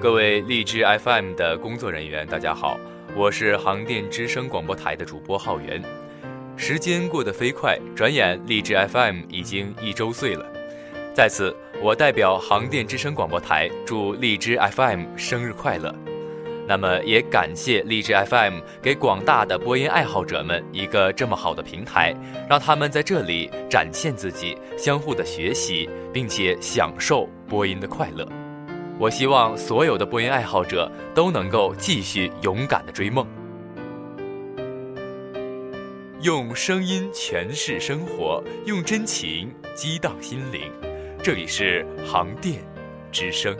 各位荔枝 FM 的工作人员，大家好，我是航电之声广播台的主播浩源。时间过得飞快，转眼荔枝 FM 已经一周岁了。在此，我代表航电之声广播台祝荔枝 FM 生日快乐。那么，也感谢荔枝 FM 给广大的播音爱好者们一个这么好的平台，让他们在这里展现自己，相互的学习，并且享受播音的快乐。我希望所有的播音爱好者都能够继续勇敢的追梦，用声音诠释生活，用真情激荡心灵。这里是航电之声。